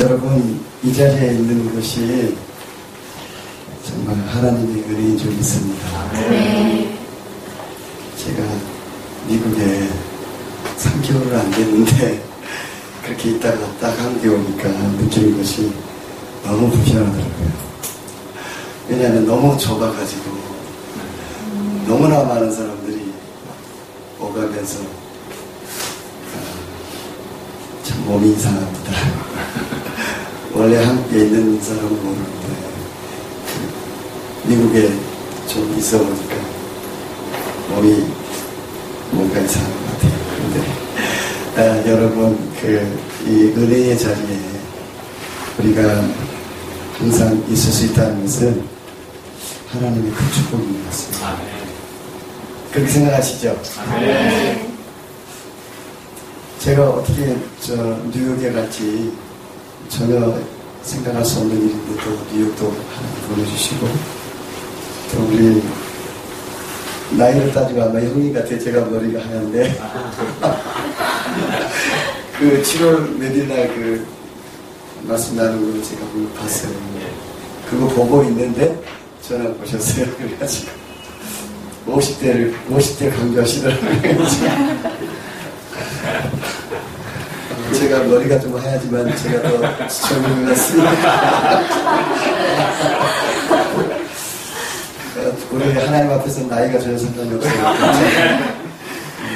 여러분 이 자리에 있는 것이 정말 하나님의 은혜인 줄 믿습니다. 네. 제가 미국에 3개월을 안 됐는데 그렇게 있다가 딱 한국에 오니까 느끼는 것이 너무 불편하더라고요. 왜냐하면 너무 좁아가지고 너무나 많은 사람들이 오가면서 아, 참 몸이 이상합니다. 원래 한국에 있는 사람은 모르는데 미국에 좀 있어 보니까 몸이 뭔가 같 아, 여러분 그 이 은혜의 자리에 우리가 항상 있을 수 있다는 것은 하나님의 큰 축복인 것 같습니다. 그렇게 생각하시죠? 제가 어떻게 저 뉴욕에 갈지 전혀 생각할 수 없는 일인데 또 뉴욕도 하나님 보내주시고 또 우리 나이를 따지고 아마 형님 같아 제가 머리가 하얀데 그 7월 몇 일 날 그 말씀 나누는 걸 제가 봤어요. 그거 보고 있는데 전화 오셨어요. 그래가지고 50대를 50대 강조하시더라고요. 제가 머리가 좀 하얗지만 제가 더것 같습니다. 우리 하나님 앞에서 나이가 전혀 상관이 없어요.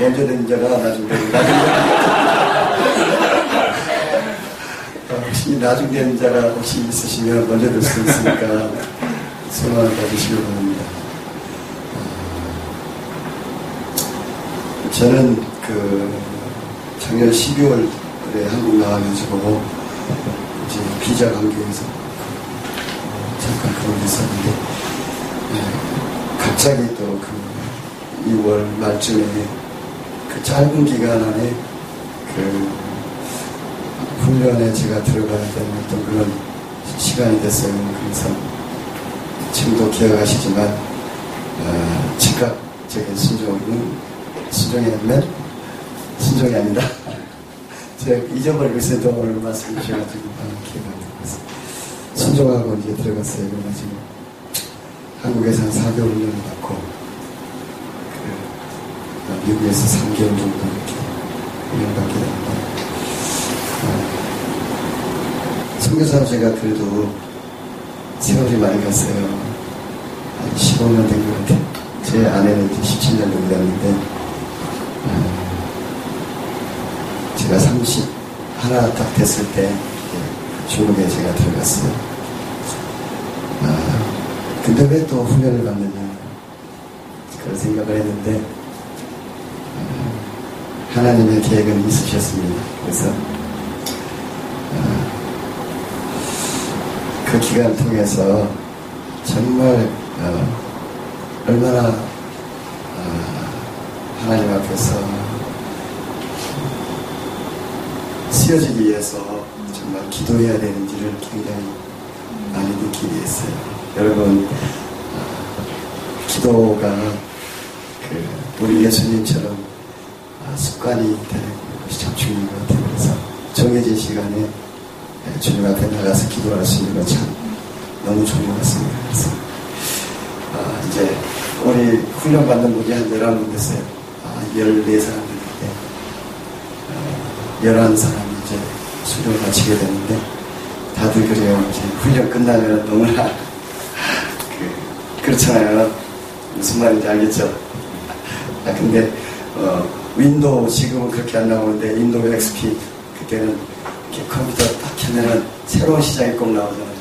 먼저 된 자가 나중 된 자가 혹시 나중 된 자가 혹시 있으시면 먼저 될수 있으니까 소망을 가지시기 바랍니다. 저는 그 작년 12월에 한국 나와가지고 이제 비자 관계에서 잠깐 그런 게 있었는데 네, 갑자기 또 그 2월 말쯤에 그 짧은 기간 안에 그 훈련에 제가 들어가야 되는 어떤 그런 시간이 됐어요. 그래서 지금도 기억하시지만 어, 즉각적인 순종은 순종이 아니면 순종이 아니다. 제가 잊어버리고 있어도 오늘 말씀 주셔가지고 기억하고 있습니다. 순종하고 이제 들어갔어요. 그래가지고 한국에서 한 4개월 훈련을 받고 그 미국에서 3개월 정도 이렇게 훈련받게 됩니다. 선교사로 제가 그래도 세월이 많이 갔어요. 한 15년 된 것 같아요. 제 아내는 이제 17년 정도 됐는데, 제가 30 하나 딱 됐을 때 중국에 제가 들어갔어요. 아, 근데 왜 또 훈련을 받느냐 그런 생각을 했는데 하나님의 계획은 있으셨습니다. 그래서 그 기간을 통해서 정말 어, 얼마나 어, 하나님 앞에서 쓰여지기 위해서 정말 기도해야 되는지를 굉장히 많이 느끼게 했어요. 여러분 어, 기도가 그 우리 예수님처럼 습관이 되는 것이 참 중요한 것 같아요. 그래서 정해진 시간에 주님 앞에 나가서 기도할 수 있는 건 참 너무 좋은 것 같습니다. 그래서 아, 이제 우리 훈련 받는 분이 한 11분 됐어요. 아, 14사람인데 어, 11사람이 이제 수련을 마치게 됐는데 다들 그래요. 이제 훈련 끝나면 너무나 그, 그렇잖아요. 무슨 말인지 알겠죠? 아, 근데 어, 윈도우 지금은 그렇게 안 나오는데 윈도우 XP 그때는 컴퓨터 딱 켜면은 새로운 시작이 꼭 나오잖아요.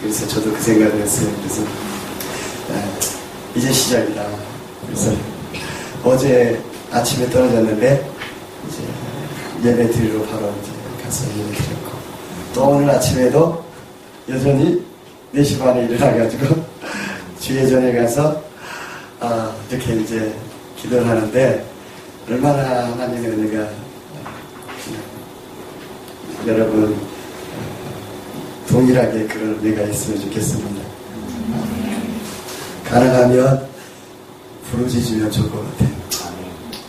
그래서 저도 그 생각을 했어요. 그래서 아, 이제 시작이다. 그래서 어제 아침에 떨어졌는데 이제 예배 드리러 바로 이제 가서 예배 드렸고 또 오늘 아침에도 여전히 4시 반에 일어나가지고 주예전에 가서 아, 이렇게 이제 기도를 하는데 얼마나 하나님의 은혜가 여러분 동일하게 그런 은혜가 있으면 좋겠습니다. 가능하면 부르짖으면 좋을 것 같아요.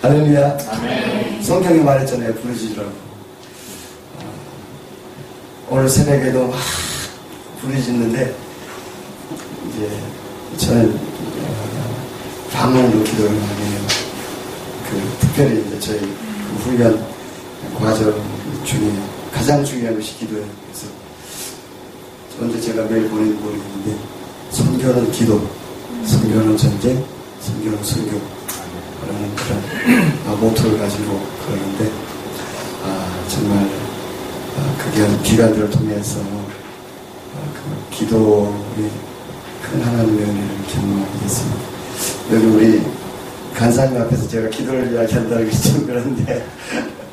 할렐루야. 성경이 말했잖아요. 부르짖으라고. 오늘 새벽에도 막 부르짖는데 이제 저는 방문으로 기도를 많이 해요. 그 특별히 이제 저희 그 훈련 과정 중에 가장 중요한 것이 기도예요. 그래서 언제 제가 매일 보내는 모르겠는데 선교는 기도, 선교는 전쟁, 선교는 선교 그런 그런 아, 모토를 가지고 그러는데 아, 정말 아, 그게 기관들을 통해서 아, 그 기도의 큰 하나님의 은혜를 경험하게 됐습니다. 여기 우리 간사님 앞에서 제가 기도를 이야기한다는 게 좀 그런데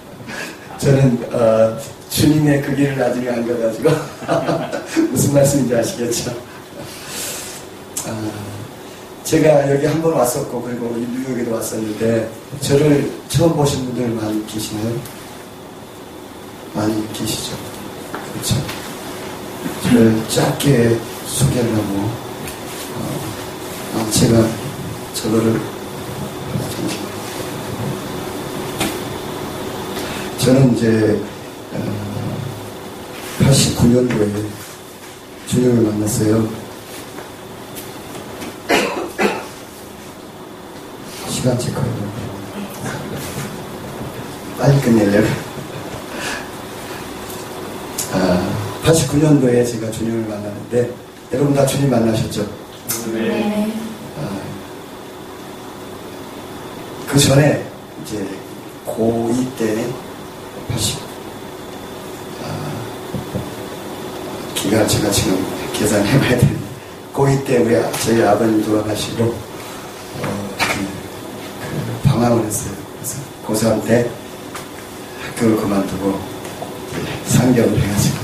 저는 어, 주님의 그 길을 나중에 안 가가지고 무슨 말씀인지 아시겠죠? 아, 제가 여기 한 번 왔었고 그리고 뉴욕에도 왔었는데 저를 처음 보신 분들 많이 계시나요? 많이 계시죠? 그렇죠? 저를 짧게 소개를 하고 어, 아, 제가 저거를 저는 이제 89년도에 어, 주님을 만났어요. 시간 체크하려고. 빨리 끝내려고. 아, 89년도에 제가 주님을 만났는데, 여러분 다 주님 만나셨죠? 네. 아, 그 전에 이제 고2 때 80, 아, 기가 제가 지금 계산해봐야 되는데, 고2 때 우리 아- 저희 아버님 돌아가시고, 어, 그, 그 방황을 했어요. 그래서 고3 때 학교를 그만두고 상경을 해가지고,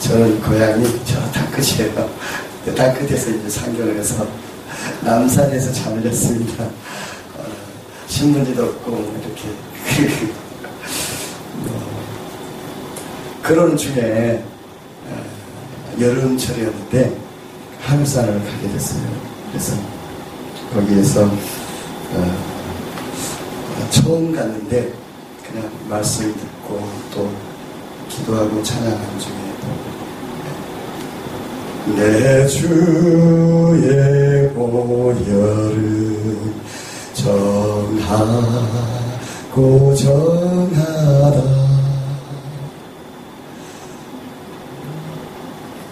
저는 고향이 저 땅끝이에요. 그 땅끝에서 이제 상경을 해서 남산에서 잠을 잤습니다. 어, 신문지도 없고 뭐 이렇게 뭐, 그러는 중에 어, 여름철이었는데 하늘산을 가게 됐어요. 그래서 거기에서 어, 처음 갔는데 그냥 말씀 듣고 또 기도하고 찬양하는 중에 내 주의 보혈은 정하고 정하다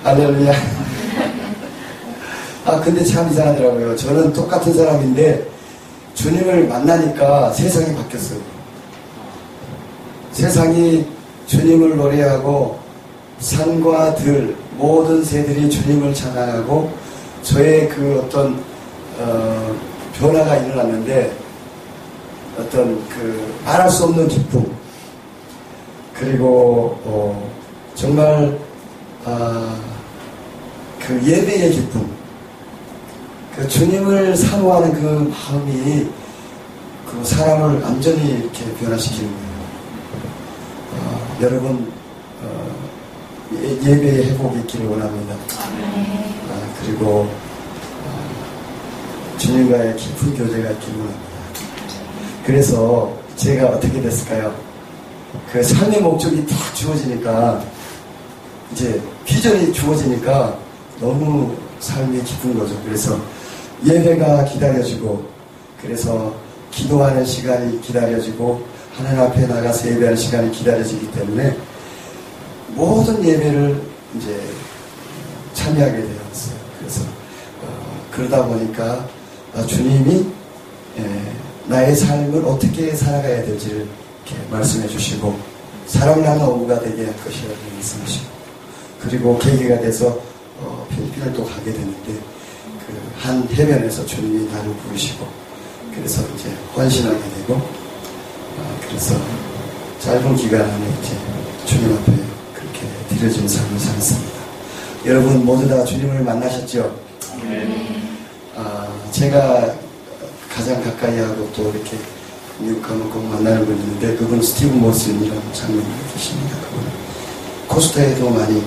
할렐루야. 아 근데 참 이상하더라고요. 저는 똑같은 사람인데 주님을 만나니까 세상이 바뀌었어요. 세상이 주님을 노래하고 산과 들 모든 새들이 주님을 찬양하고 저의 그 어떤 어, 변화가 일어났는데 어떤 그 말할 수 없는 기쁨. 그리고 어, 정말 아, 그 예배의 기쁨 그 주님을 사모하는 그 마음이 그 사람을 완전히 이렇게 변화시키는 거예요. 어, 여러분 어, 예- 예배의 회복이 있기를 원합니다. 네. 아, 그리고 어, 주님과의 깊은 교제가 있기를 원합니다. 그래서 제가 어떻게 됐을까요? 그 삶의 목적이 딱 주어지니까 이제 비전이 주어지니까 너무 삶이 기쁜 거죠. 그래서 예배가 기다려지고 그래서 기도하는 시간이 기다려지고 하나님 앞에 나가서 예배하는 시간이 기다려지기 때문에 모든 예배를 이제 참여하게 되었어요. 그래서 어, 그러다 보니까 아, 주님이 예, 나의 삶을 어떻게 살아가야 될지를 말씀해 주시고 사랑나는 어부가 되게 할 것이라고 말씀하시고 그리고 계기가 돼서 어, 필리핀을 또 가게 되는데 그 한 해변에서 주님이 나를 부르시고 그래서 이제 헌신하게 되고 아, 그래서 짧은 기간 안에 이제 주님 앞에 그렇게 드려진 삶을 살았습니다. 여러분 모두 다 주님을 만나셨죠? 아, 제가 가장 가까이 하고 또 이렇게 미국 가면 꼭 만나는 분이 있는데 그분 스티브 모슨이라는 장면이 계십니다. 그분 코스타에도 많이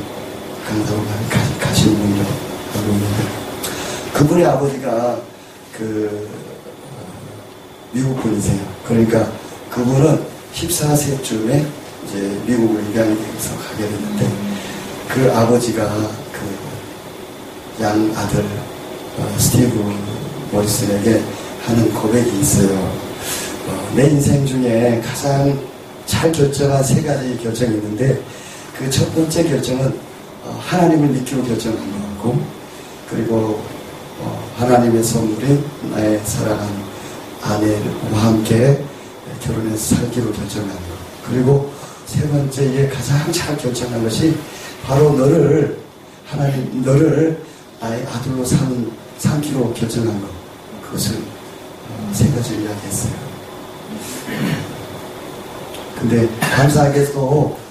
강사로 많이 가, 가시는 분이라고 알고 있는데 그분의 아버지가 그 미국 분이세요. 그러니까 그분은 14세쯤에 이제 미국을 입양이 돼서 가게 됐는데 그 아버지가 그 양 아들 어, 스티브 모리슨에게 하는 고백이 있어요. 어, 내 인생 중에 가장 잘 결정한 세 가지 결정이 있는데 그 첫 번째 결정은 어, 하나님을 믿기로 결정한 거고 그리고 어, 하나님의 선물인 나의 사랑하는 아내와 함께 결혼해서 살기로 결정한 것. 그리고 세 번째에 가장 잘 결정한 것이 바로 너를 하나님 너를 나의 아들로 삼, 삼기로 결정한 것. 그것을 어, 세 가지를 이야기했어요. 근데 감사하게도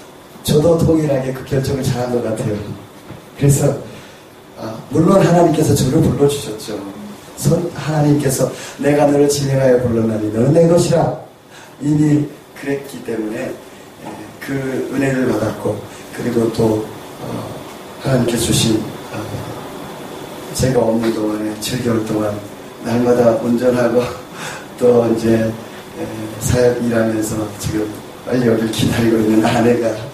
저도 동일하게 그 결정을 잘한 것 같아요. 그래서 아, 물론 하나님께서 저를 불러주셨죠. 선, 하나님께서 내가 너를 진행하여 불렀나니 너는 내 것이라 이미 그랬기 때문에 예, 그 은혜를 받았고 그리고 또 어, 하나님께 주신 어, 제가 없는 동안에 7개월 동안 날마다 운전하고 또 이제 예, 사역 일하면서 지금 빨리 여기를 기다리고 있는 아내가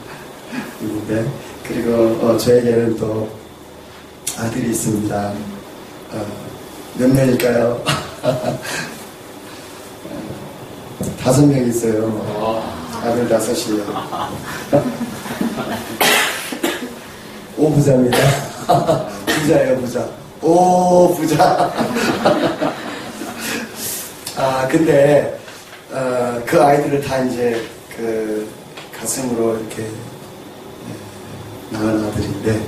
있는데 그리고 어, 저에게는 또 아들이 있습니다. 어, 몇 명일까요? 다섯 명 있어요. 아들 다섯이요. 오 부자입니다. 부자예요, 부자. 오 부자. 아 근데 어, 그 아이들을 다 이제 그 가슴으로 이렇게 예, 낳은 아들인데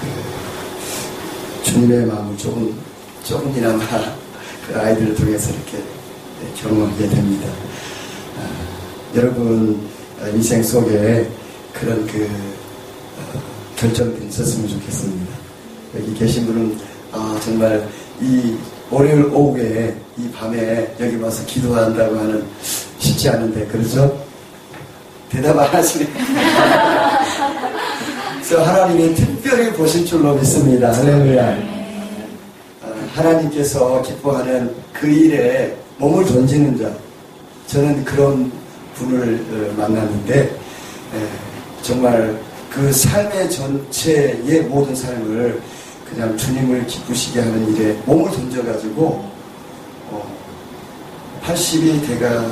그 주님의 마음을 조금 조금이나마 그 아이들을 통해서 이렇게 경험하게 됩니다. 아, 여러분 인생 속에 그런 그 어, 결정들이 있었으면 좋겠습니다. 여기 계신 분은 아, 정말 이 월요일 오후에 이 밤에 여기 와서 기도한다고 하는 쉽지 않은데 그렇죠? 대답 안 하시네. 하나님이 특별히 보실 줄로 믿습니다. 할렐루야. 어, 하나님께서 기뻐하는 그 일에 몸을 던지는 자. 저는 그런 분을 어, 만났는데 에, 정말 그 삶의 전체의 모든 삶을 그냥 주님을 기쁘시게 하는 일에 몸을 던져가지고 어, 80이 대가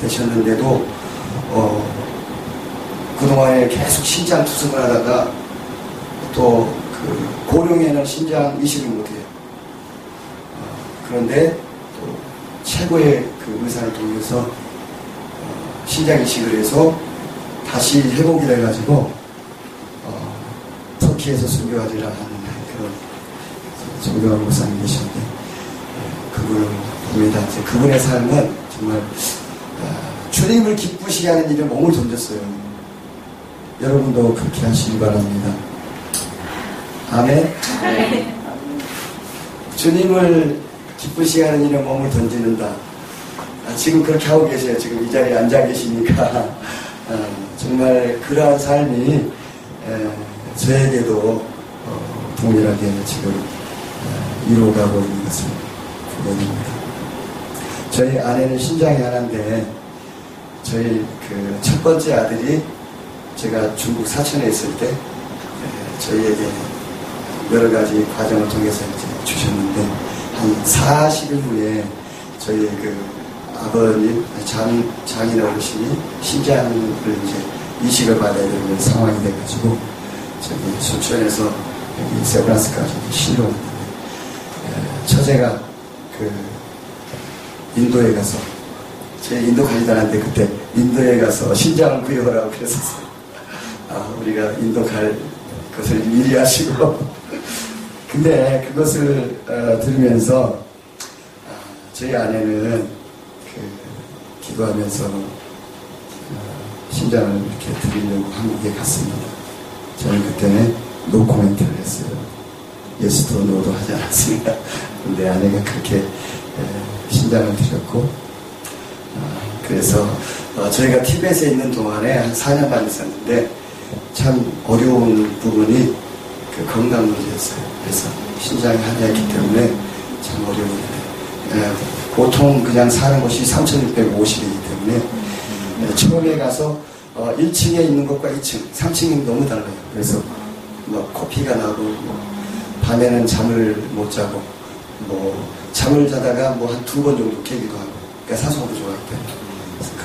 되셨는데도 어, 그동안에 계속 신장 투석을 하다가 또 그 고령에는 신장 이식을 못해요. 어, 그런데 또 최고의 그 의사를 통해서 어, 신장 이식을 해서 다시 회복이 돼가지고 어, 터키에서 순교하리라 하는 그런 존경하는 목사님 계셨는데 예, 그분을 봅니다. 그분의 삶은 정말 아, 주님을 기쁘시게 하는 일에 몸을 던졌어요. 여러분도 그렇게 하시기 바랍니다. 아멘. 주님을 기쁘시게 하는 일에 몸을 던지는다. 아, 지금 그렇게 하고 계세요. 지금 이 자리에 앉아 계시니까 아, 정말 그러한 삶이 에, 저에게도 어, 동일하게 지금 어, 이루어가고 있는 것을 구경입니다. 저희 아내는 신장이 하나인데 저희 그 첫 번째 아들이 제가 중국 사천에 있을 때 에, 저희에게 여러 가지 과정을 통해서 이제 주셨는데 한 40일 후에 저희 그 아버님 장 장인 어르신이 신장을 이제 이식을 받아야 되는 상황이 돼가지고 저기 수천에서 여기 세브란스까지 실려왔는데 처제가 그 인도에 가서 제 인도 않았는데 그때 인도에 가서 신장을 구해오라고 그랬었어요. 아 우리가 인도 갈 것을 미리 하시고 근데 그것을 어, 들으면서 아, 저희 아내는 그 기도하면서 어, 신장을 이렇게 드리려고 한국에 갔습니다. 저는 그때는 no comment를 했어요. yes도 no도 하지 않았습니다. 근데 아내가 그렇게 예, 신장을 드렸고 어, 그래서 어, 저희가 티벳에 있는 동안에 한 4년 반 있었는데 참 어려운 부분이 그 건강 문제였어요. 그래서 신장이 하나였기 때문에 참 어려운데 예, 보통 그냥 사는 곳이 3,650이기 때문에 예, 처음에 가서 어, 1층에 있는 것과 2층, 3층이 너무 달라요. 그래서 뭐 코피가 나고 뭐 밤에는 잠을 못 자고 뭐 잠을 자다가 뭐 한 두 번 정도 깨기도 하고 그러니까 사소하고 좋아할 때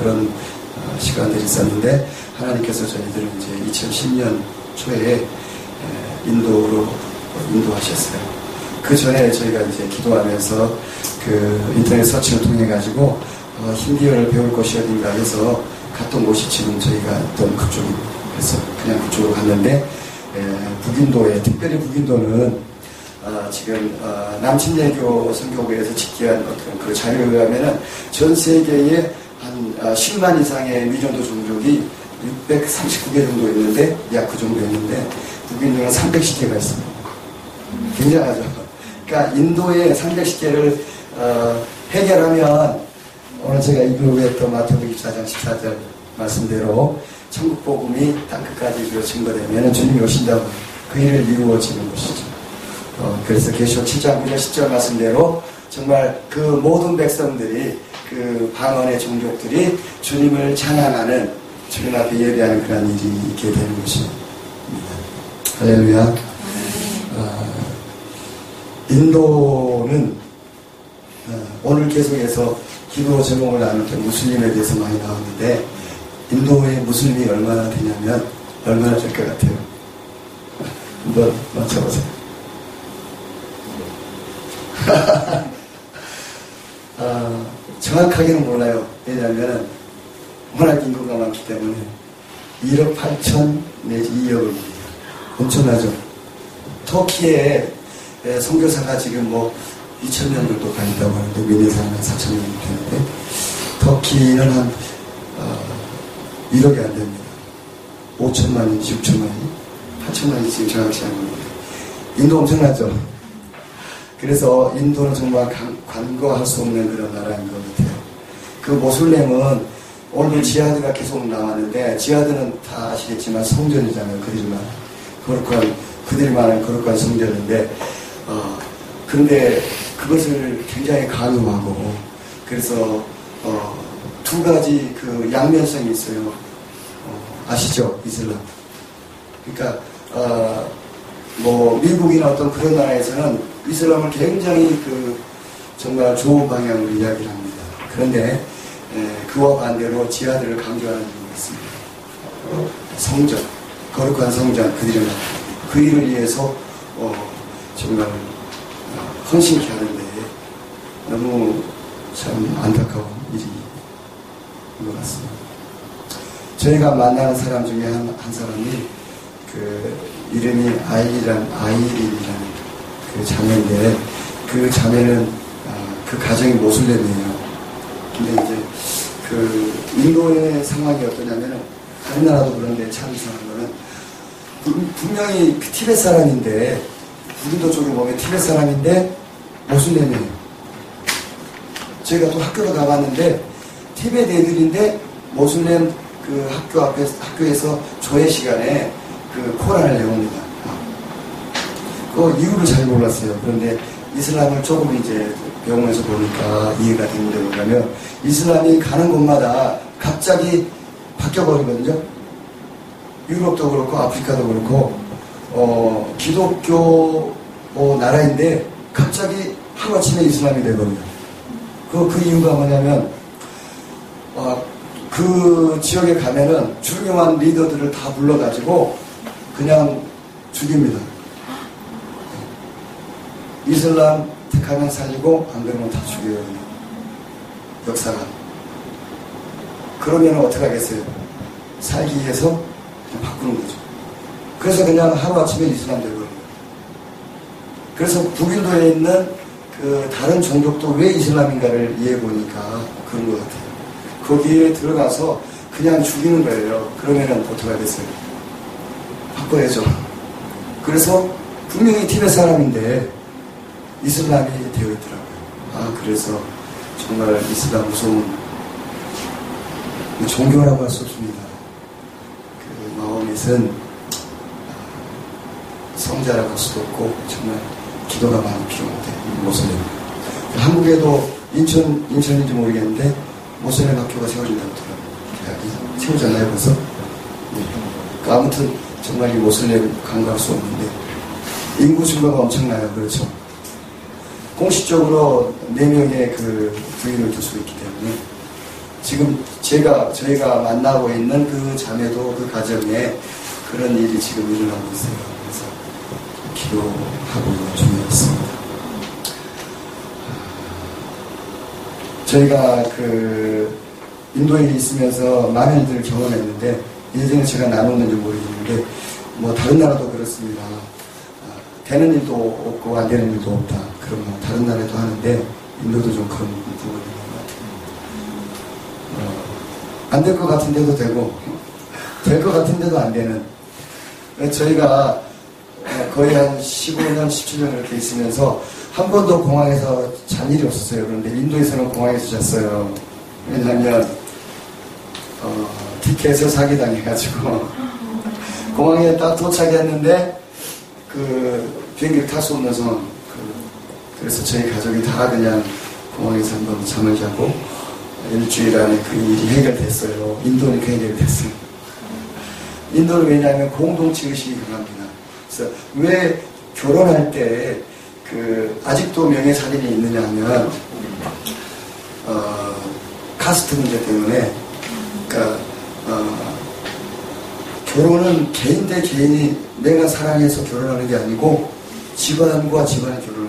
그런 어, 시간들이 있었는데 하나님께서 저희들을 이제 2010년 초에 에, 인도로 인도하셨어요. 그 전에 저희가 이제 기도하면서 그 인터넷 서칭을 통해 가지고 어, 힌디어를 배울 곳이 어딘가 해서 갔던 곳이 지금 저희가 있던 그쪽입니다. 그래서 그냥 그쪽으로 갔는데 에, 북인도에 특별히 북인도는 어, 지금 어, 남침례교 선교부에서 집계한 어떤 그 자료에 의하면은 전 세계에 10만 이상의 미전도 종족이 639개 정도 있는데 약 그 정도 있는데 북인도는 310개가 있습니다. 굉장하죠. 그러니까 인도의 310개를 어, 해결하면 오늘 제가 이교했던 마태복음 24장 14절 말씀대로 천국 복음이 땅끝까지 그 증거되면 주님이 오신다고 그 일을 이루어지는 것이죠. 어, 그래서 계시록 7장 9절 10절 말씀대로 정말 그 모든 백성들이 그 방언의 종족들이 주님을 찬양하는 주님 앞에 예배하는 그런 일이 있게 되는 것입니다. 할렐루야. 어, 인도는 어, 오늘 계속해서 기도 제목을 나눌 때 무슬림에 대해서 많이 나오는데 인도의 무슬림이 얼마나 되냐면 얼마나 될 것 같아요. 한번 맞춰보세요. 아, 정확하게는 몰라요. 왜냐하면 워낙 인구가 많기 때문에 1억 8천 내지 2억을 엄청나죠. 터키에 선교사가 지금 뭐 2천 명 정도 다닌다고 하는데 미네사는 4천 명 되는데 터키는 한 어, 1억이 안 됩니다. 5천만인지 6천만이 8천만이 지금 정확히 안 됩니다. 인도 엄청나죠. 그래서 인도는 정말 관거할 수 없는 그런 나라인 것 같아요. 그 모슬렘은 오늘도 지하드가 계속 나왔는데 지하드는 다 아시겠지만 성전이잖아요. 그들만 거룩한 그들만은 거룩한 성전인데 어, 그런데 그것을 굉장히 강요하고 그래서 어, 두 가지 그 양면성이 있어요. 어, 아시죠? 이슬람. 그러니까 어, 뭐 미국이나 어떤 그런 나라에서는 이슬람을 굉장히 그 정말 좋은 방향으로 이야기를 합니다. 그런데 에, 그와 반대로 지하들을 강조하는 이유가 있습니다. 어, 성전, 거룩한 성전 그들은 그 일을 위해서 어, 정말 어, 헌신케 하는데 너무 참 안타까운 일인 것 같습니다. 저희가 만나는 사람 중에 한, 한 사람이 그 이름이 아이란 아이린이라는 그 자매인데 그 자매는 아, 그 가정이 모슬렘이에요. 근데 이제 그 인도의 상황이 어떠냐면은 다른 나라도 그런데 참 이상한 거는 분명히 그 티벳 사람인데 북인도 쪽에 보면 티벳 사람인데 모슬렘이에요. 저희가 또 학교로 가봤는데 티벳 애들인데 모슬렘 그 학교 앞에 학교에서 조회 시간에 그 코란을 내옵니다. 그 이유를 잘 몰랐어요. 그런데 이슬람을 조금 이제 병원에서 보니까 이해가 되는데 뭐냐면 이슬람이 가는 곳마다 갑자기 바뀌어버리거든요. 유럽도 그렇고 아프리카도 그렇고 어, 기독교 어, 나라인데 갑자기 하루아침에 이슬람이 되거든요. 그, 그 이유가 뭐냐면 어, 그 지역에 가면은 중요한 리더들을 다 불러가지고 그냥 죽입니다. 이슬람 택하면 살리고 안 그러면 다 죽여요. 역사가. 그러면 어떻게 하겠어요? 살기 위해서 그냥 바꾸는 거죠. 그래서 그냥 하루아침에 이슬람 되거든요. 그래서 북인도에 있는 그 다른 종족도 왜 이슬람인가를 이해해 보니까 그런 것 같아요. 거기에 들어가서 그냥 죽이는 거예요. 그러면은 어떻게 하겠어요? 바꿔야죠. 그래서 분명히 티벳 사람인데 이슬람이 되어 있더라고요. 아, 그래서 정말 이슬람 무서운 종교라고 할 수 없습니다. 그 마호멧은 아, 성자라고 할 수도 없고 정말 기도가 많이 필요한데 모슬렘. 한국에도 인천 인천인지 모르겠는데 모슬렘 학교가 세워진다고 들어요. 세우잖아요, 벌써. 네. 그 아무튼 정말 이 모슬렘 간과할 수 없는데 인구 증가가 엄청나요. 그렇죠. 공식적으로 4명의 그 부인을 둘 수 있기 때문에 지금 제가, 저희가 만나고 있는 그 자매도 그 가정에 그런 일이 지금 일어나고 있어요. 그래서 기도하고 중요했습니다. 저희가 그 인도에 있으면서 많은 일들을 경험했는데 예전에 제가 나눴는지 모르겠는데 뭐 다른 나라도 그렇습니다. 아, 되는 일도 없고 안 되는 일도 없다. 그러면 다른 나라도 하는데 인도도 좀 그런 부분인 것 같아요. 어, 안될 것 같은데도 되고 될 것 같은데도 안 되는 저희가 거의 한 15년, 17년 이렇게 있으면서 한 번도 공항에서 잔 일이 없었어요. 그런데 인도에서는 공항에서 잤어요. 왜냐하면 어, 티켓을 사기당해가지고 공항에 딱 도착했는데 그 비행기를 탈 수 없는 상황. 그, 래서 저희 가족이 다 그냥 공항에서 한번 잠을 자고 일주일 안에 그 일이 해결됐어요. 인도는 그 해결됐어요. 인도는 왜냐하면 공동체 의식이 강합니다. 그래서 왜 결혼할 때 그 아직도 명예 살인이 있느냐 하면 어, 카스트 문제 때문에 그러니까 어, 결혼은 개인 대 개인이 내가 사랑해서 결혼하는 게 아니고 집안과 집안이 거예요.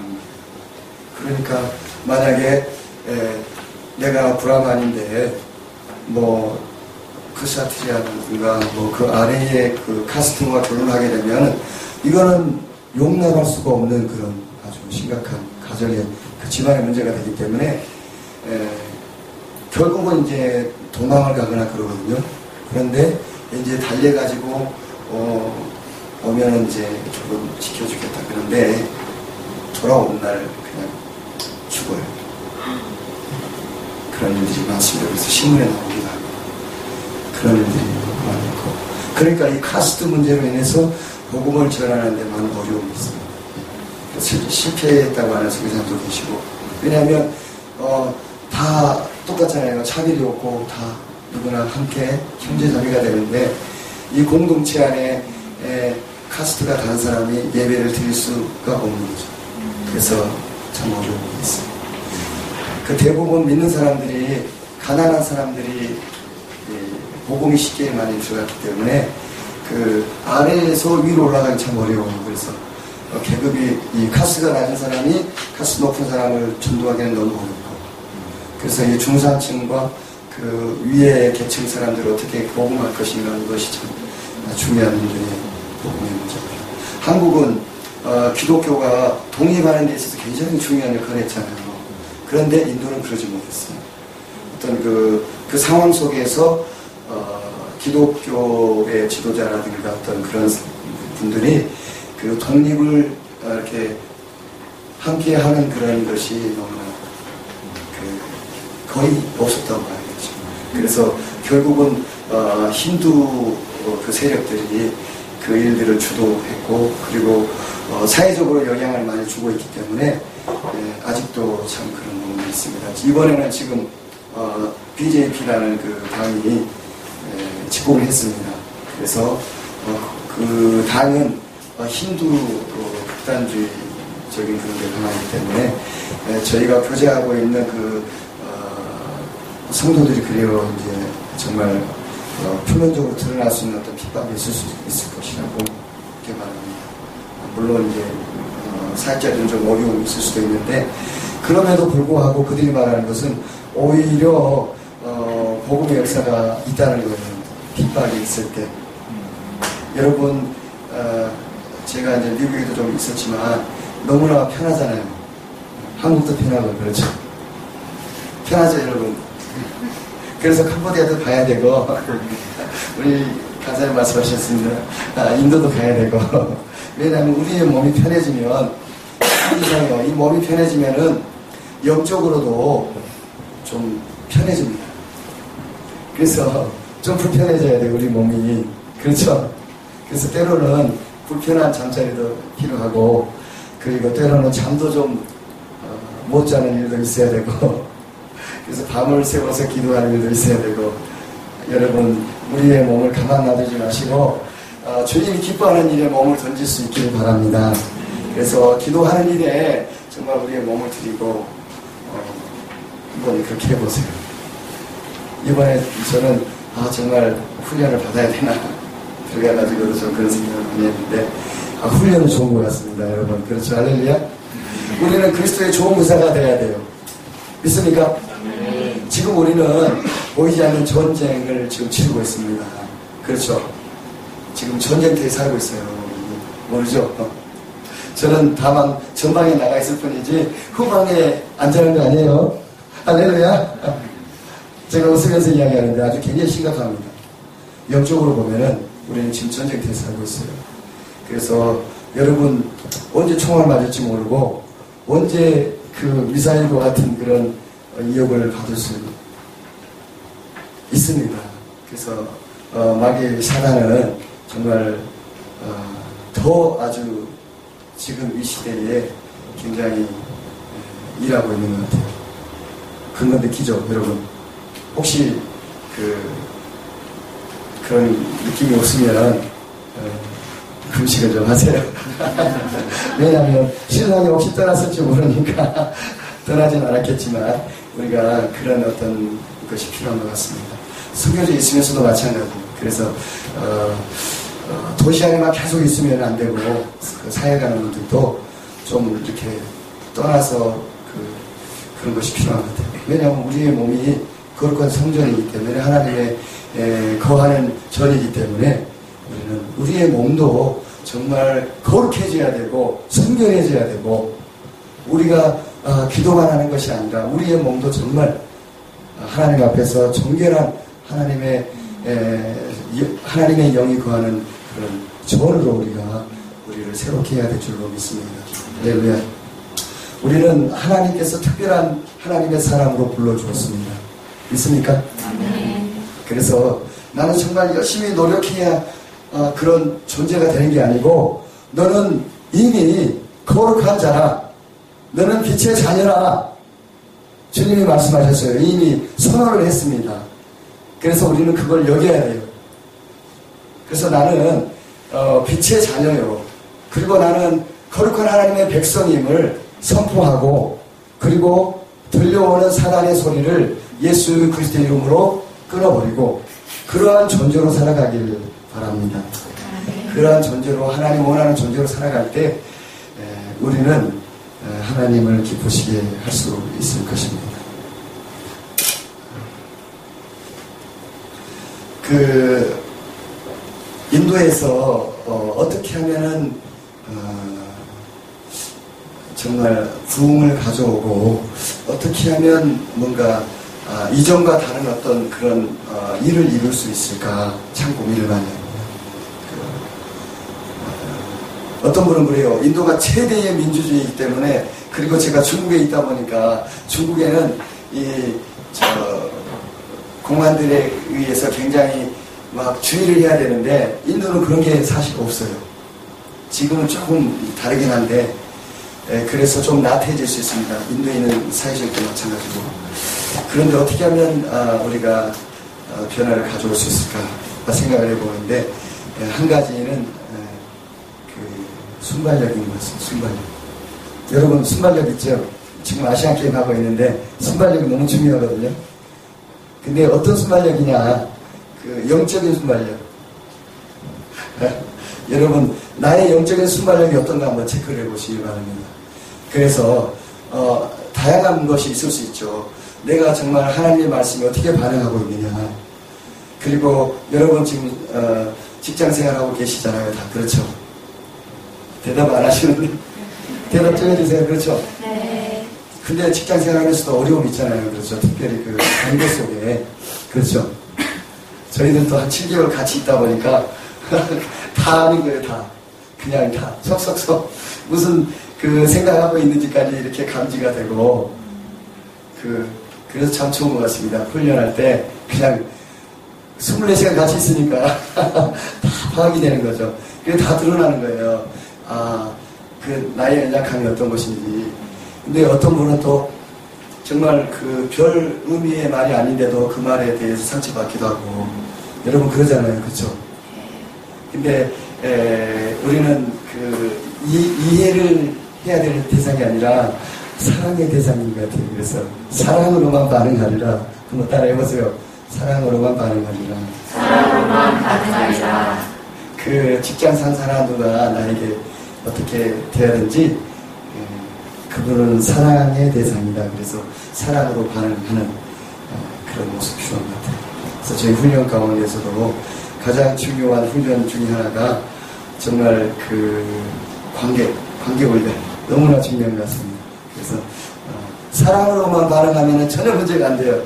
그러니까 만약에 에, 내가 브라만인데 뭐 크샤트리아든가 뭐 그 아래의 그 카스트와 결혼하게 되면 이거는 용납할 수가 없는 그런 아주 심각한 가정의 그 집안의 문제가 되기 때문에 에, 결국은 이제 도망을 가거나 그러거든요. 그런데 이제 달래가지고 어, 오면은 이제 조금 지켜주겠다 그런데 돌아오는 날 그냥 죽어요. 그런 일들이 많습니다. 그래서 신문에 하고 그런 일들이 많고 그러니까 이 카스트 문제로 인해서 복음을 전하는 데 많은 어려움이 있습니다. 실패했다고 하는 성사도 계시고 왜냐하면 어, 다 똑같잖아요. 차별이 없고 다 누구나 함께 형제 자매가 되는데 이 공동체 안에 에, 카스트가 다른 사람이 예배를 드릴 수가 없는 거죠. 그래서 참 어려움이 있습니다. 그 대부분 믿는 사람들이 가난한 사람들이 복음이 쉽게 많이 들어갔기 때문에 그 아래에서 위로 올라가기 참 어려워요. 그래서 어, 계급이 이 카스가 낮은 사람이 카스 높은 사람을 전도하기는 너무 어렵고 그래서 이 중산층과 그 위에 계층 사람들을 어떻게 복음할 것인가 하는 것이 참 중요한 문제의 복음의 문제입니다. 한국은 어, 기독교가 독립하는 데 있어서 굉장히 중요한 역할을 했잖아요. 그런데 인도는 그러지 못했어요. 어떤 그, 그 상황 속에서 어, 기독교의 지도자라든가 어떤 그런 분들이 그 독립을 이렇게 함께 하는 그런 것이 너무나 그 거의 없었다고 봐야겠죠. 그래서 결국은 어, 힌두 그 세력들이 그 일들을 주도했고 그리고 어, 사회적으로 영향을 많이 주고 있기 때문에 예, 아직도 참 그런 부분이 있습니다. 이번에는 지금 어, BJP라는 그 당이 예, 집권을 했습니다. 그래서 어, 그 당은 어, 힌두 어, 극단주의적인 그런 게 강하기 때문에 예, 저희가 교제하고 있는 그 어, 성도들이 그래요 이제 정말 어, 표면적으로 드러날 수 있는 어떤 핍박이 있을 수 있을 것이라고 이렇게 말합니다. 물론 이제 어, 사회적인 좀 어려움이 있을 수도 있는데 그럼에도 불구하고 그들이 말하는 것은 오히려 어, 복음의 역사가 있다는 거예요. 핍박이 있을 때. 여러분 어, 제가 이제 미국에도 좀 있었지만 너무나 편하잖아요. 한국도 편하고 그렇죠. 편하죠 여러분. 그래서 캄보디아도 가야 되고 우리 간사님 말씀하셨습니다. 아, 인도도 가야 되고 왜냐하면 우리의 몸이 편해지면 이 몸이 편해지면은 영적으로도 좀 편해집니다. 그래서 좀 불편해져야 돼요, 우리 몸이. 그렇죠? 그래서 때로는 불편한 잠자리도 필요하고, 그리고 때로는 잠도 좀 못 자는 일도 있어야 되고, 그래서 밤을 새워서 기도하는 일도 있어야 되고, 여러분, 우리의 몸을 가만 놔두지 마시고, 어, 주님이 기뻐하는 일에 몸을 던질 수 있기를 바랍니다. 그래서 기도하는 일에 정말 우리의 몸을 드리고, 어, 한번 그렇게 해보세요. 이번에 저는, 아, 정말 훈련을 받아야 되나. 들어가가지고도 좀 그런 생각을 많이 했는데, 아, 훈련은 좋은 것 같습니다, 여러분. 그렇죠. 할렐루야? 우리는 그리스도의 좋은 의사가 돼야 돼요. 믿습니까? 지금 우리는 보이지 않는 전쟁을 지금 치르고 있습니다. 그렇죠. 지금 전쟁터에 살고 있어요. 모르죠? 저는 다만 전방에 나가 있을 뿐이지 후방에 앉아있는 거 아니에요. 할렐루야. 제가 웃으면서 이야기하는데 아주 굉장히 심각합니다. 영적으로 보면은 우리는 지금 전쟁터에 살고 있어요. 그래서 여러분 언제 총알 맞을지 모르고 언제 그 미사일과 같은 그런 위협을 받을 수 있습니다. 그래서 어, 마귀 사단은 정말 어, 더 아주 지금 이 시대에 굉장히 일하고 있는 것 같아요. 근건 느끼죠, 여러분? 혹시 그 그런 느낌이 없으면 어, 금식을 좀 하세요. 왜냐하면 신랑이 혹시 떠났을지 모르니까 떠나진 않았겠지만 우리가 그런 어떤 것이 필요한 것 같습니다. 숨겨져 있으면서도 마찬가지고 그래서 어, 어, 도시 안에만 계속 있으면 안 되고 그 사회 가는 분들도 좀 이렇게 떠나서 그, 그런 것이 필요한 것 같아요. 왜냐하면 우리의 몸이 거룩한 성전이기 때문에 하나님의 에, 거하는 전이기 때문에 우리는 우리의 몸도 정말 거룩해져야 되고 순결해져야 되고 우리가 어, 기도만 하는 것이 아니라 우리의 몸도 정말 하나님 앞에서 정결한 하나님의 에, 하나님의 영이 거하는 그런 전으로 우리가 우리를 새롭게 해야 될 줄로 믿습니다. 할렐루야. 우리는 하나님께서 특별한 하나님의 사람으로 불러주었습니다. 믿습니까? 네. 그래서 나는 정말 열심히 노력해야 어, 그런 존재가 되는 게 아니고 너는 이미 거룩한 자라. 너는 빛의 자녀라. 주님이 말씀하셨어요. 이미 선언을 했습니다. 그래서 우리는 그걸 여겨야 돼요. 그래서 나는 어, 빛의 자녀요. 그리고 나는 거룩한 하나님의 백성임을 선포하고 그리고 들려오는 사단의 소리를 예수 그리스도의 이름으로 끊어버리고 그러한 존재로 살아가길 바랍니다. 그러한 존재로 하나님 원하는 존재로 살아갈 때 우리는 하나님을 기쁘시게 할 수 있을 것입니다. 그 인도에서 어, 떻게 하면은 어, 정말 부흥을 가져오고 어떻게 하면 뭔가 아, 이전과 다른 어떤 그런 어, 일을 이룰 수 있을까 참 고민을 많이 합니다. 그, 어, 어떤 분은 그래요. 인도가 최대의 민주주의이기 때문에 그리고 제가 중국에 있다 보니까 중국에는 이 공안들에 의해서 굉장히 막 주의를 해야 되는데 인도는 그런 게 사실 없어요. 지금은 조금 다르긴 한데 예, 그래서 좀 나태해질 수 있습니다. 인도에 있는 사회적도 마찬가지고 그런데 어떻게 하면 아, 우리가 어, 변화를 가져올 수 있을까 생각을 해보는데 예, 한 가지는 예, 그 순발력인 것 같습니다. 순발력. 여러분 순발력 있죠? 지금 아시안 게임 하고 있는데 순발력이 너무 중요하거든요. 근데 어떤 순발력이냐? 그 영적인 순발력. 여러분 나의 영적인 순발력이 어떤가 한번 체크를 해보시기 바랍니다. 그래서 어, 다양한 것이 있을 수 있죠. 내가 정말 하나님의 말씀에 어떻게 반응하고 있느냐. 그리고 여러분 지금 어, 직장 생활하고 계시잖아요. 다 그렇죠. 대답 안 하시는데 대답 좀 해주세요. 그렇죠. 네. 근데 직장 생활하면서도 어려움이 있잖아요. 그렇죠. 특별히 그 관계 속에 그렇죠. 저희는 또 한 7개월 같이 있다 보니까 다 아는 거예요. 다 그냥 다 속속속 무슨 그 생각하고 있는지까지 이렇게 감지가 되고 그, 그래서 참 좋은 것 같습니다. 훈련할 때 그냥 24시간 같이 있으니까 다 파악이 되는 거죠. 그게 다 드러나는 거예요. 아, 그 나의 연약함이 어떤 것인지. 근데 어떤 분은 또 정말 그 별 의미의 말이 아닌데도 그 말에 대해서 상처받기도 하고 여러분 그러잖아요. 그쵸? 근데 에, 우리는 그 이, 이해를 해야 되는 대상이 아니라 사랑의 대상인 것 같아요. 그래서 사랑으로만 반응하리라. 한번 따라해보세요. 사랑으로만 반응하리라. 사랑으로만 반응하리라. 그 직장 상사나 누가 나에게 어떻게 대하든지 예, 그분은 사랑의 대상이다. 그래서 사랑으로 반응하는 어, 그런 모습 필요한 것 같아요. 그래서 저희 훈련 가운데서도 가장 중요한 훈련 중에 하나가 정말 그 관계 원래 너무나 중요한 것 같습니다. 그래서 어, 사랑으로만 반응하면 전혀 문제가 안 돼요.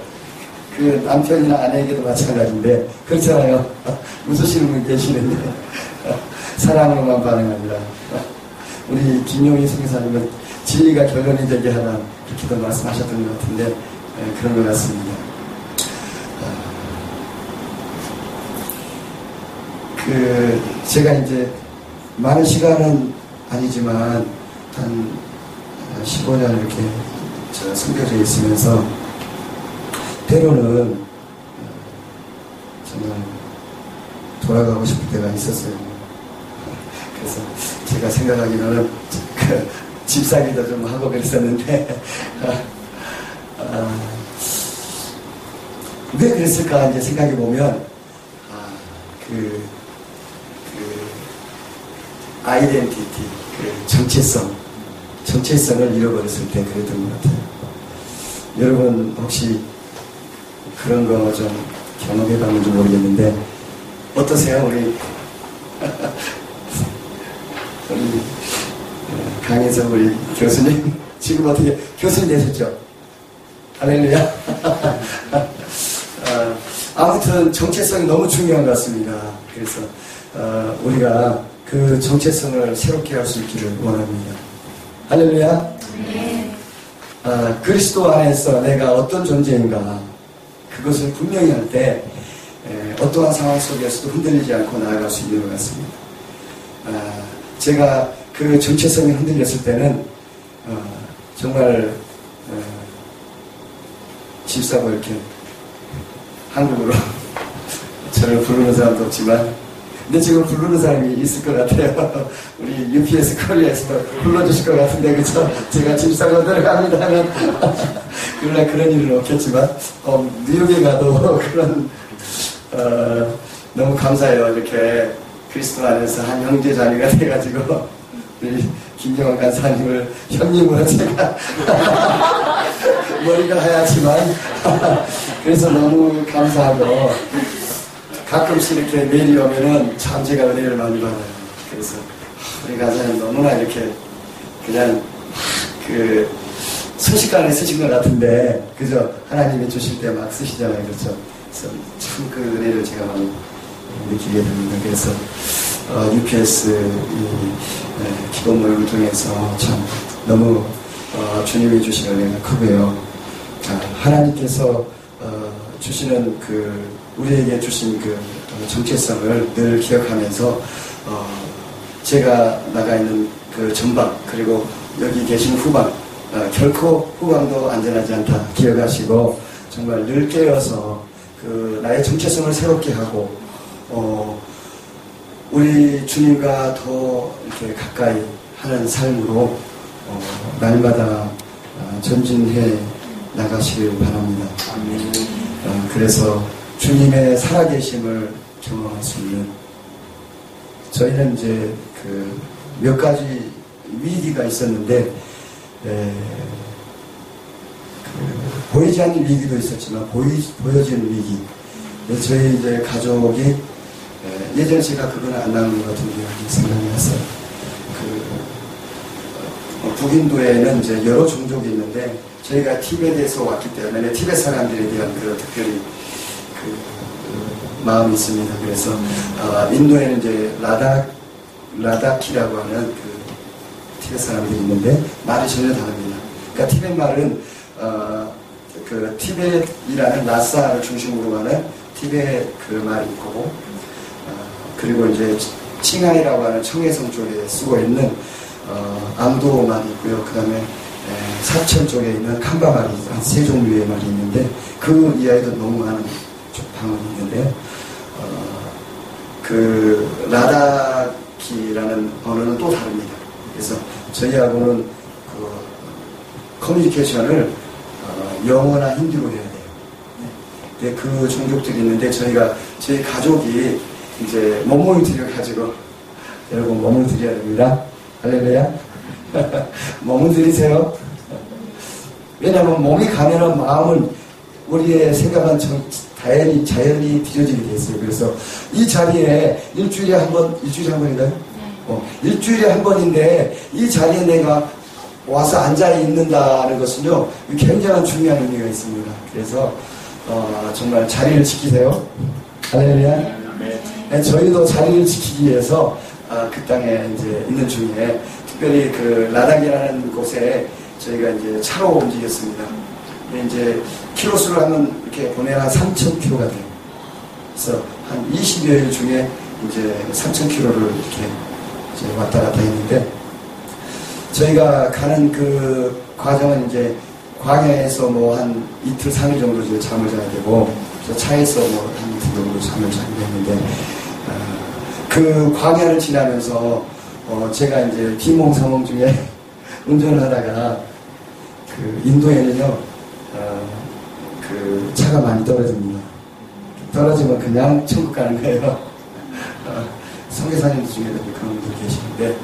그 남편이나 아내에게도 마찬가지인데 그렇잖아요. 웃으시는 분 계시는데 사랑으로만 반응합니다. 우리 김용희 성사님은 진리가 결론이 되게 하라 이렇게도 말씀하셨던 것 같은데 예, 그런 것 같습니다. 그 제가 이제 많은 시간은 아니지만 한 15년 이렇게 숨겨져 있으면서 때로는 정말 돌아가고 싶을 때가 있었어요. 그래서 제가 생각하기로는 그 집사기도 좀 하고 그랬었는데 아, 왜 그랬을까 이제 생각해 보면 아, 그, 그 아이덴티티, 그 정체성, 정체성을 잃어버렸을 때 그랬던 것 같아요. 여러분 혹시 그런 거 좀 경험해 봤는지 모르겠는데 어떠세요 우리 우리 강혜성 우리 교수님 지금 어떻게 교수님 되셨죠? 할렐루야. 어, 아무튼 정체성이 너무 중요한 것 같습니다. 그래서 어, 우리가 그 정체성을 새롭게 할 수 있기를 원합니다. 할렐루야. 네. 아, 그리스도 안에서 내가 어떤 존재인가 그것을 분명히 할 때 어떠한 상황 속에서도 흔들리지 않고 나아갈 수 있는 것 같습니다. 아, 제가 그 정체성이 흔들렸을 때는 어, 정말 어, 집사고 이렇게 한국으로 저를 부르는 사람도 없지만 근데 지금 부르는 사람이 있을 것 같아요. 우리 UPS 코리아에서 불러주실 것 같은데, 그쵸? 제가 집사가 들어갑니다 하면, 그러나 그런 일은 없겠지만, 어, 뉴욕에 가도 그런, 어, 너무 감사해요. 이렇게 그리스도 안에서 한 형제 자매가 돼가지고, 우리 김경환 간사님을 형님으로 제가, 머리가 하얗지만, 그래서 너무 감사하고, 가끔씩 이렇게 메일이 오면은 참 제가 은혜를 많이 받아요. 그래서 우리 가사는 너무나 이렇게 그냥 그 순식간에 쓰신 것 같은데 그죠? 하나님이 주실 때 막 쓰시잖아요. 그렇죠? 그래서 참 그 은혜를 제가 많이 느끼게 됩니다. 그래서 어, UPS 이 네, 기도 모임을 통해서 참 너무 어, 주님이 주신 은혜가 크고요. 아, 하나님께서 어, 주시는 그 우리에게 주신 그 정체성을 늘 기억하면서 어, 제가 나가 있는 그 전방 그리고 여기 계신 후방 어, 결코 후방도 안전하지 않다 기억하시고 정말 늘 깨어서 그 나의 정체성을 새롭게 하고 어, 우리 주님과 더 이렇게 가까이 하는 삶으로 어, 날마다 어, 전진해 나가시길 바랍니다. 어, 그래서 주님의 살아계심을 경험할 수 있는 저희는 이제 그 몇 가지 위기가 있었는데 에, 그 보이지 않는 위기도 있었지만 보이, 보여지는 위기 저희 이제 가족이 에, 예전 제가 그건 안 나오는 것 같은데 생각이 났어요. 그 어, 북인도에는 이제 여러 종족이 있는데 저희가 티벳에서 왔기 때문에 티벳 사람들에 대한 그 특별히 그, 그 마음이 있습니다. 그래서 어, 인도에는 이제 라다 라다키라고 하는 그 티벳 사람들이 있는데 말이 전혀 다릅니다. 그러니까 티벳 말은 어, 그 티벳이라는 라사를 중심으로 하는 티벳 그 말이 있고 어, 그리고 이제 칭하이라고 하는 청해성 쪽에 쓰고 있는 어, 암도 말이 있고요. 그 다음에 사천 쪽에 있는 캄바 말이 한 세 종류의 말이 있는데 그 이하에도 너무 많은 방언이 있는데 어, 그 라다키라는 언어는 또 다릅니다. 그래서 저희하고는 그 커뮤니케이션을 어, 영어나 힌디로 해야 돼요. 네. 그 종족들이 있는데 저희가 저희 가족이 이제 몸몸이 들여가지고 여러분 몸을 들여야 됩니다. 할렐루야. 몸을 들이세요. 왜냐하면 몸이 가면은 마음은 우리의 생각은 자연히, 자연히 뒤져지게 돼 있어요. 그래서 이 자리에 일주일에 한 번, 일주일에 한 번인가요? 네. 어, 일주일에 한 번인데 이 자리에 내가 와서 앉아 있는다는 것은요, 굉장한 중요한 의미가 있습니다. 그래서, 어, 정말 자리를 지키세요. 할렐루야. 네. 네. 저희도 자리를 지키기 위해서 어, 그 땅에 이제 있는 중에 특별히 그 라닥이라는 곳에 저희가 이제 차로 움직였습니다. 이제 키로수를 하면 이렇게 보내야 한 3,000km가 돼요. 그래서 한 20여일 중에 이제 3,000km를 이렇게 이제 왔다 갔다 했는데 저희가 가는 그 과정은 이제 광야에서 뭐 한 이틀, 3일 정도 이제 잠을 자야 되고 차에서 뭐한 이틀 정도 잠을 자야 되는데 어, 그 광야를 지나면서 어 제가 이제 비몽사몽 중에 운전을 하다가 그 인도에는요 어, 그 차가 많이 떨어집니다. 떨어지면 그냥 천국 가는 거예요. 어, 성계사님들 중에도 그런 분들 계시는데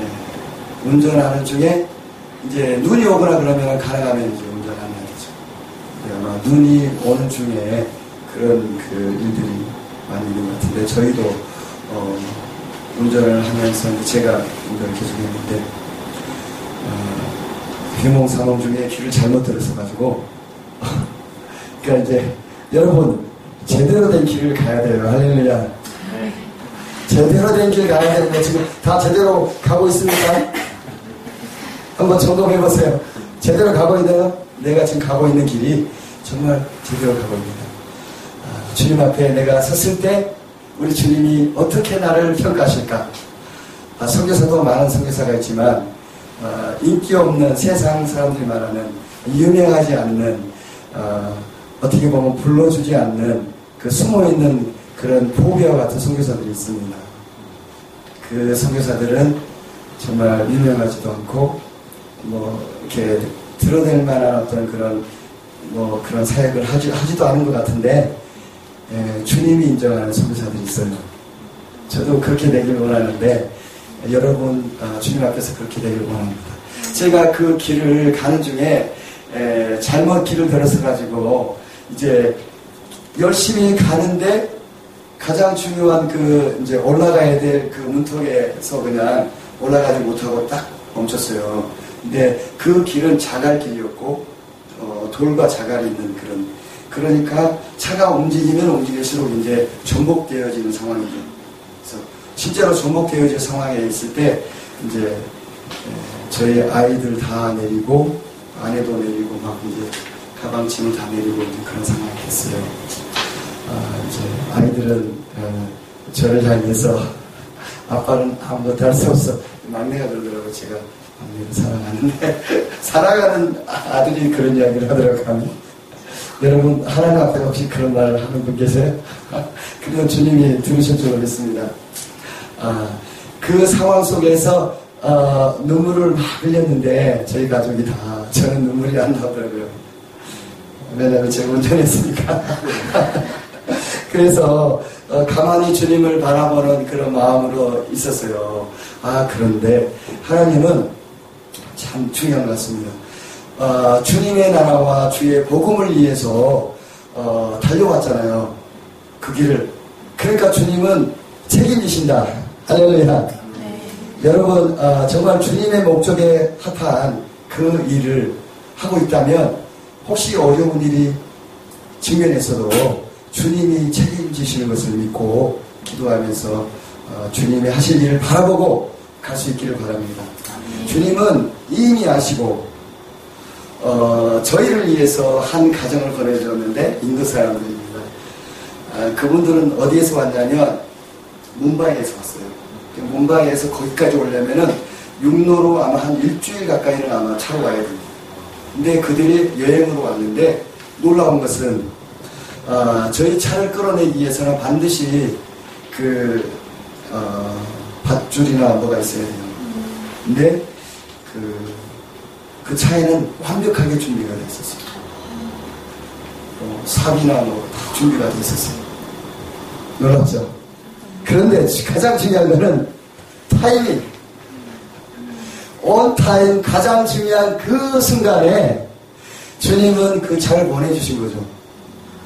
예, 운전하는 중에 이제 눈이 오거나 그러면 가능하면 이제 운전하면 되죠. 예, 아마 눈이 오는 중에 그런 그 일들이 많이 있는 것 같은데 저희도 어, 운전을 하면서 제가 운전을 계속 했는데 어, 비몽 사몽 중에 길을 잘못 들어서 가지고 그러니까 이제 여러분 제대로 된 길을 가야 돼요. 할렐루야. 네. 제대로 된 길 가야 되는데 지금 다 제대로 가고 있습니까? 한번 점검해 보세요. 제대로 가고 있나요? 내가 지금 가고 있는 길이 정말 제대로 가고 아, 주님 앞에 내가 섰을 때 우리 주님이 어떻게 나를 평가하실까? 아, 성교사도 많은 성교사가 있지만 아, 인기 없는 세상 사람들이 말하는 유명하지 않는 어, 떻게 보면 불러주지 않는 그 숨어 있는 그런 포비와 같은 성교사들이 있습니다. 그 성교사들은 정말 유명하지도 않고 뭐 이렇게 드러낼 만한 어떤 그런 뭐 그런 사역을 하지, 하지도 않은 것 같은데 예, 주님이 인정하는 선교사들이 있어요. 저도 그렇게 되길 원하는데 여러분 아, 주님 앞에서 그렇게 되길 원합니다. 제가 그 길을 가는 중에 에, 잘못 길을 들어서 가지고 이제 열심히 가는데 가장 중요한 그 이제 올라가야 될 그 문턱에서 그냥 올라가지 못하고 딱 멈췄어요. 근데 그 길은 자갈 길이었고 어, 돌과 자갈이 있는 그런 그러니까 차가 움직이면 움직일수록 이제 전복되어지는 상황이죠. 그래서 실제로 전복되어질 상황에 있을 때 이제 저희 아이들 다 내리고 아내도 내리고 막 이제 가방 짐을 다 내리고 그런 상황이 됐어요. 아, 이제 아이들은 어, 저를 향해서 아빠는 아무것도 할 수 없어. 막내가 그러더라고 제가 막내를 사랑하는데 사랑하는 아들이 그런 이야기를 하더라고요. 여러분 하나님 앞에 혹시 그런 말을 하는 분 계세요? 그래서 주님이 들으실 줄 믿습니다. 아, 그 상황 속에서 어, 눈물을 막 흘렸는데 저희 가족이 다 저는 눈물이 안 나더라고요. 왜냐하면 제가 운전했으니까. 그래서 어, 가만히 주님을 바라보는 그런 마음으로 있었어요. 아 그런데 하나님은 참 중요한 것 같습니다. 어, 주님의 나라와 주의 복음을 위해서 어, 달려왔잖아요. 그 길을. 그러니까 주님은 책임지신다. 할렐루야. 여러분 어, 정말 주님의 목적에 합한 그 일을 하고 있다면 혹시 어려운 일이 직면해서도 주님이 책임지시는 것을 믿고 기도하면서 어, 주님의 하실 일을 바라보고 갈 수 있기를 바랍니다. 주님은 이미 아시고 어, 저희를 위해서 한 가정을 보내주었는데 인도 사람들입니다. 아, 그분들은 어디에서 왔냐면 문바이에서 왔어요. 문바이에서 거기까지 오려면은 육로로 아마 한 일주일 가까이는 아마 차로 와야 됩니다. 근데 그들이 여행으로 왔는데 놀라운 것은 어, 저희 차를 끌어내기 위해서는 반드시 그 어, 밧줄이나 뭐가 있어야 돼요. 근데 그, 그 차에는 완벽하게 준비가 되어 있었어요. 어, 삽이나 뭐 다 준비가 되어 있었어요. 놀랍죠? 그런데 가장 중요한 거는 타이밍. 온 타임 가장 중요한 그 순간에 주님은 그 차를 보내주신 거죠.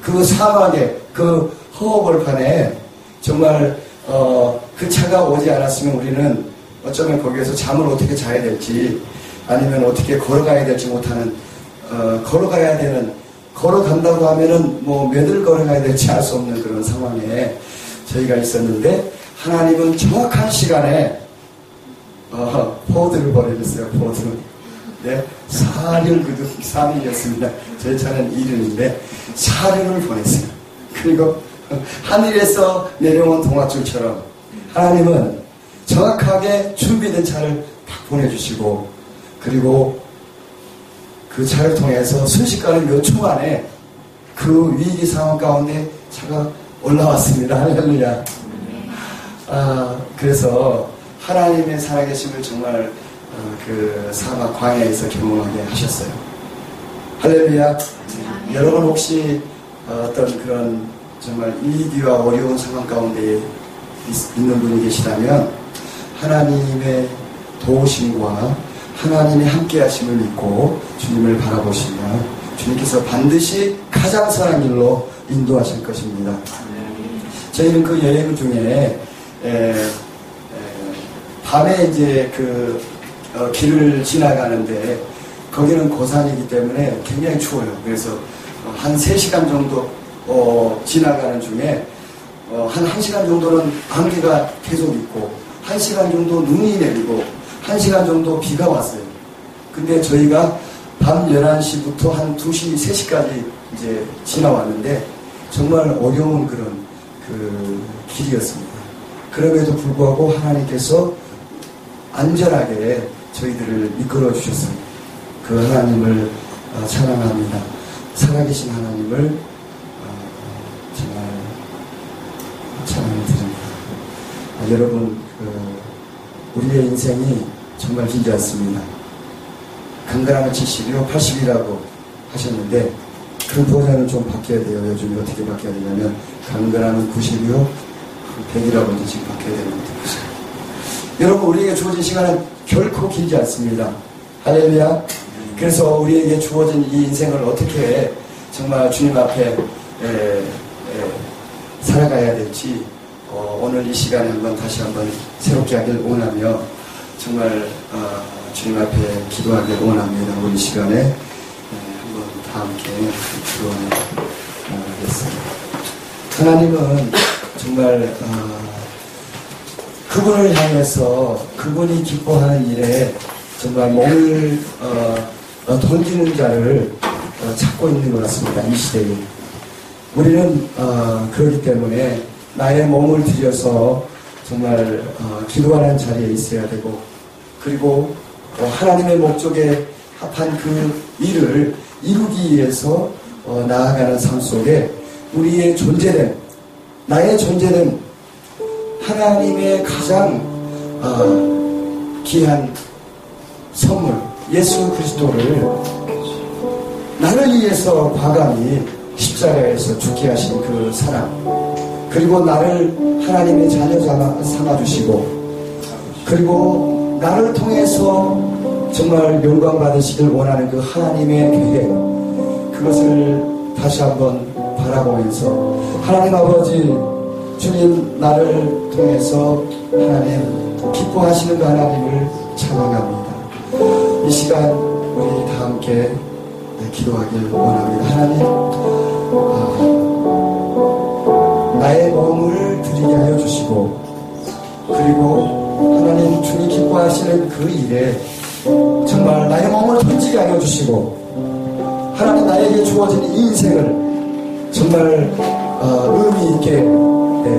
그 사막에, 그 허허벌판에 정말 어, 그 차가 오지 않았으면 우리는 어쩌면 거기에서 잠을 어떻게 자야 될지 아니면 어떻게 걸어가야 될지 못하는 어, 걸어가야 되는 걸어간다고 하면은 뭐 몇을 걸어가야 될지 알 수 없는 그런 상황에 저희가 있었는데 하나님은 정확한 시간에 어, 포드를 보내줬어요. 포드를. 네, 사륜 그득 3일이었습니다. 저희 차는 1일인데 사륜을 보냈어요. 그리고 하늘에서 내려온 동화줄처럼 하나님은 정확하게 준비된 차를 딱 보내주시고 그리고 그 차를 통해서 순식간에 몇 초 만에 그 위기 상황 가운데 차가 올라왔습니다. 할렐루야. 아, 그래서 하나님의 살아계심을 정말 어, 그 사막 광야에서 경험하게 하셨어요. 할렐루야. 여러분 혹시 어떤 그런 정말 위기와 어려운 상황 가운데 있는 분이 계시다면 하나님의 도우심과 하나님의 함께 하심을 믿고 주님을 바라보시면 주님께서 반드시 가장 선한 길로 인도하실 것입니다. 저희는 그 여행 중에 에, 에, 밤에 이제 그 어, 길을 지나가는데 거기는 고산이기 때문에 굉장히 추워요. 그래서 한 3시간 정도 어, 지나가는 중에 어, 한 1시간 정도는 안개가 계속 있고 1시간 정도 눈이 내리고 1시간 정도 비가 왔어요. 근데 저희가 밤 11시부터 한 2시, 3시까지 이제 지나왔는데 정말 어려운 그런 그 길이었습니다. 그럼에도 불구하고 하나님께서 안전하게 저희들을 이끌어 주셨습니다. 그 하나님을 어, 찬양합니다. 살아계신 하나님을 정말 찬양을 드립니다. 아, 여러분, 그 우리의 인생이 정말 길지 않습니다. 강건하면 70이요, 80이라고 하셨는데 그 버전은 좀 바뀌어야 돼요. 요즘 어떻게 바뀌어야 되냐면 강건하면 90이요, 100이라고 이제 지금 바뀌어야 되는 것 같아요. 여러분, 우리에게 주어진 시간은 결코 길지 않습니다. 할렐루야. 그래서 우리에게 주어진 이 인생을 어떻게 정말 주님 앞에 에, 에, 살아가야 될지 어, 오늘 이 시간에 한번 다시 한번 새롭게 하길 원하며 정말 어, 주님 앞에 기도하길 원합니다. 우리 시간에 에, 한번 다 함께 기도하겠습니다. 하나님은 정말 어, 그분을 향해서 그분이 기뻐하는 일에 정말 몸을 어, 어, 던지는 자를 어, 찾고 있는 것 같습니다. 이 시대에. 우리는 어, 그렇기 때문에 나의 몸을 들여서 정말 어, 기도하는 자리에 있어야 되고 그리고 어, 하나님의 목적에 합한 그 일을 이루기 위해서 어, 나아가는 삶 속에 우리의 존재됨, 나의 존재됨, 하나님의 가장 귀한 선물, 예수 그리스도를 나를 위해서 과감히 십자가에서 죽게 하신 그 사랑 그리고 나를 하나님의 자녀 삼아주시고 그리고 나를 통해서 정말 영광 받으시길 원하는 그 하나님의 계획 그것을 다시 한번 바라보면서 하나님 아버지 주님 나를 통해서 하나님 기뻐하시는 그 하나님을 찬양합니다. 이 시간 우리 다 함께 기도하길 원합니다. 하나님, 아, 나의 몸을 드리게 하여 주시고 그리고 하나님 주님 기뻐하시는 그 일에 정말 나의 몸을 던지게 하여 주시고 하나님 나에게 주어진 이 인생을 정말 어, 의미 있게 예,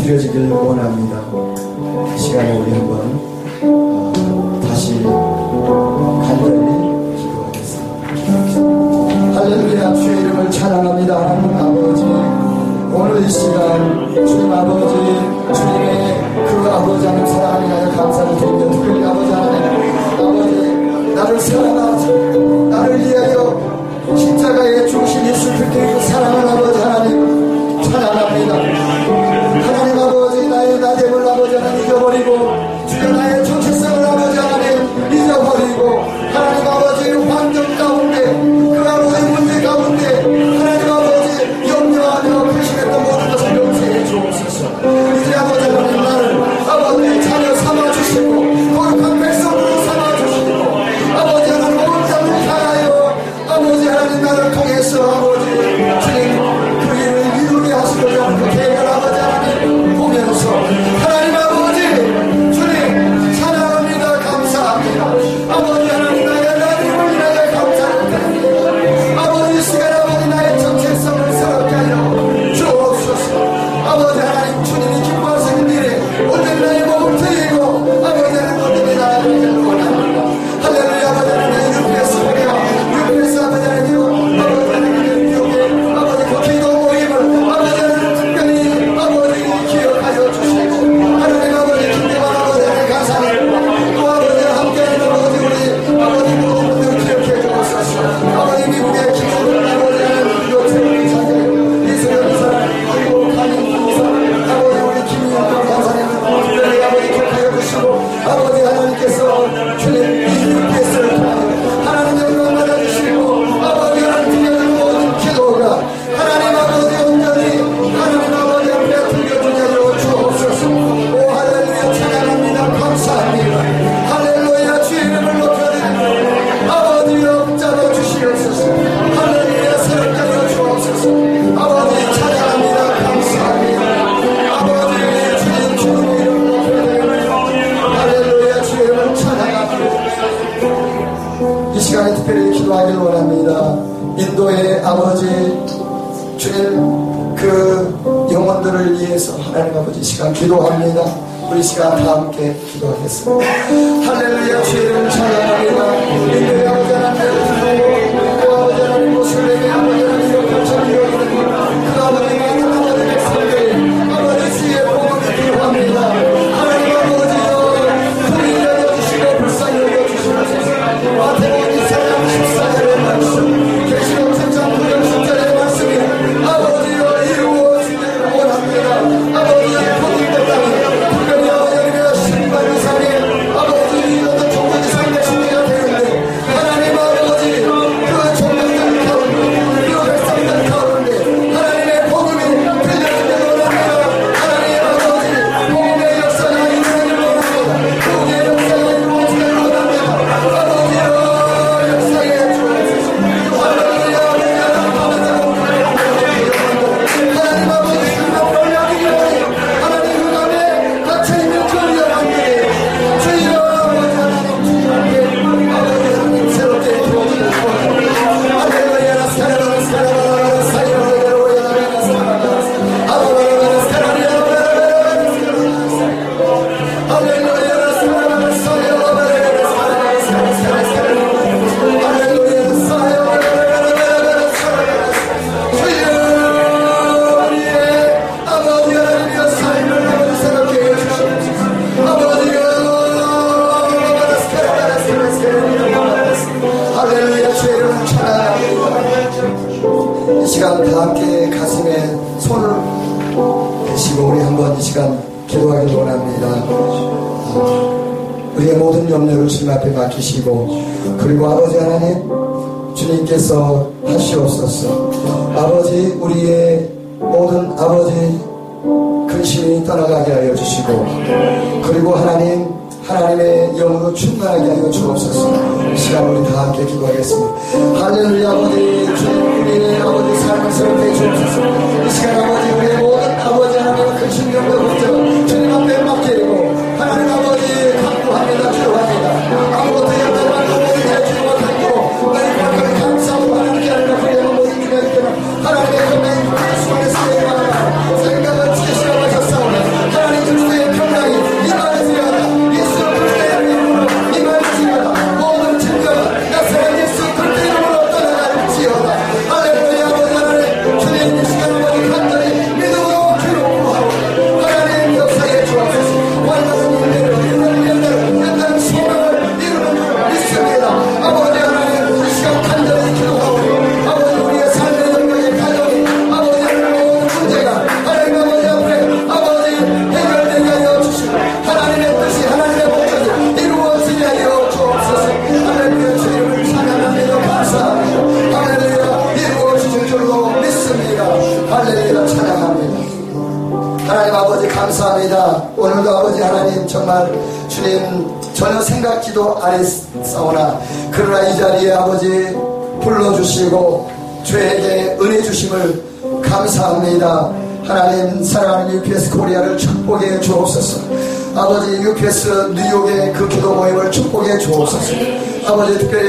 드려지길 원합니다. 시간에 우리 한번 어, 다시 간절히 기도하겠습니다. 할렐루야 주의 이름을 찬양합니다. 아버지 주님의 그 아버지 하나님 사랑하는 나여 감사를 드리며 특별히 아버지 하나님 아버지 나를 사랑하지 나를 위하여 십자가의 중심 예수 그리스도 사랑하는 아버지 하나님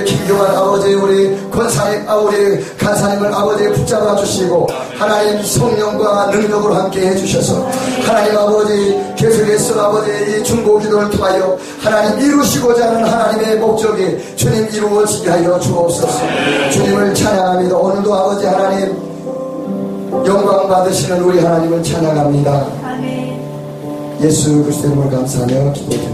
김교환 아버지 우리 권사님 아 우리 간사님을 아버지 붙잡아 주시고 하나님 성령과 능력으로 함께 해주셔서 하나님 아버지 계속해서 아버지 이 중보 기도를 통하여 하나님 이루시고자 하는 하나님의 목적이 주님 이루어지게 하여 주옵소서. 주님을 찬양합니다. 오늘도 아버지 하나님 영광 받으시는 우리 하나님을 찬양합니다. 예수 그리스도 이름을 감사하며 기도드립니다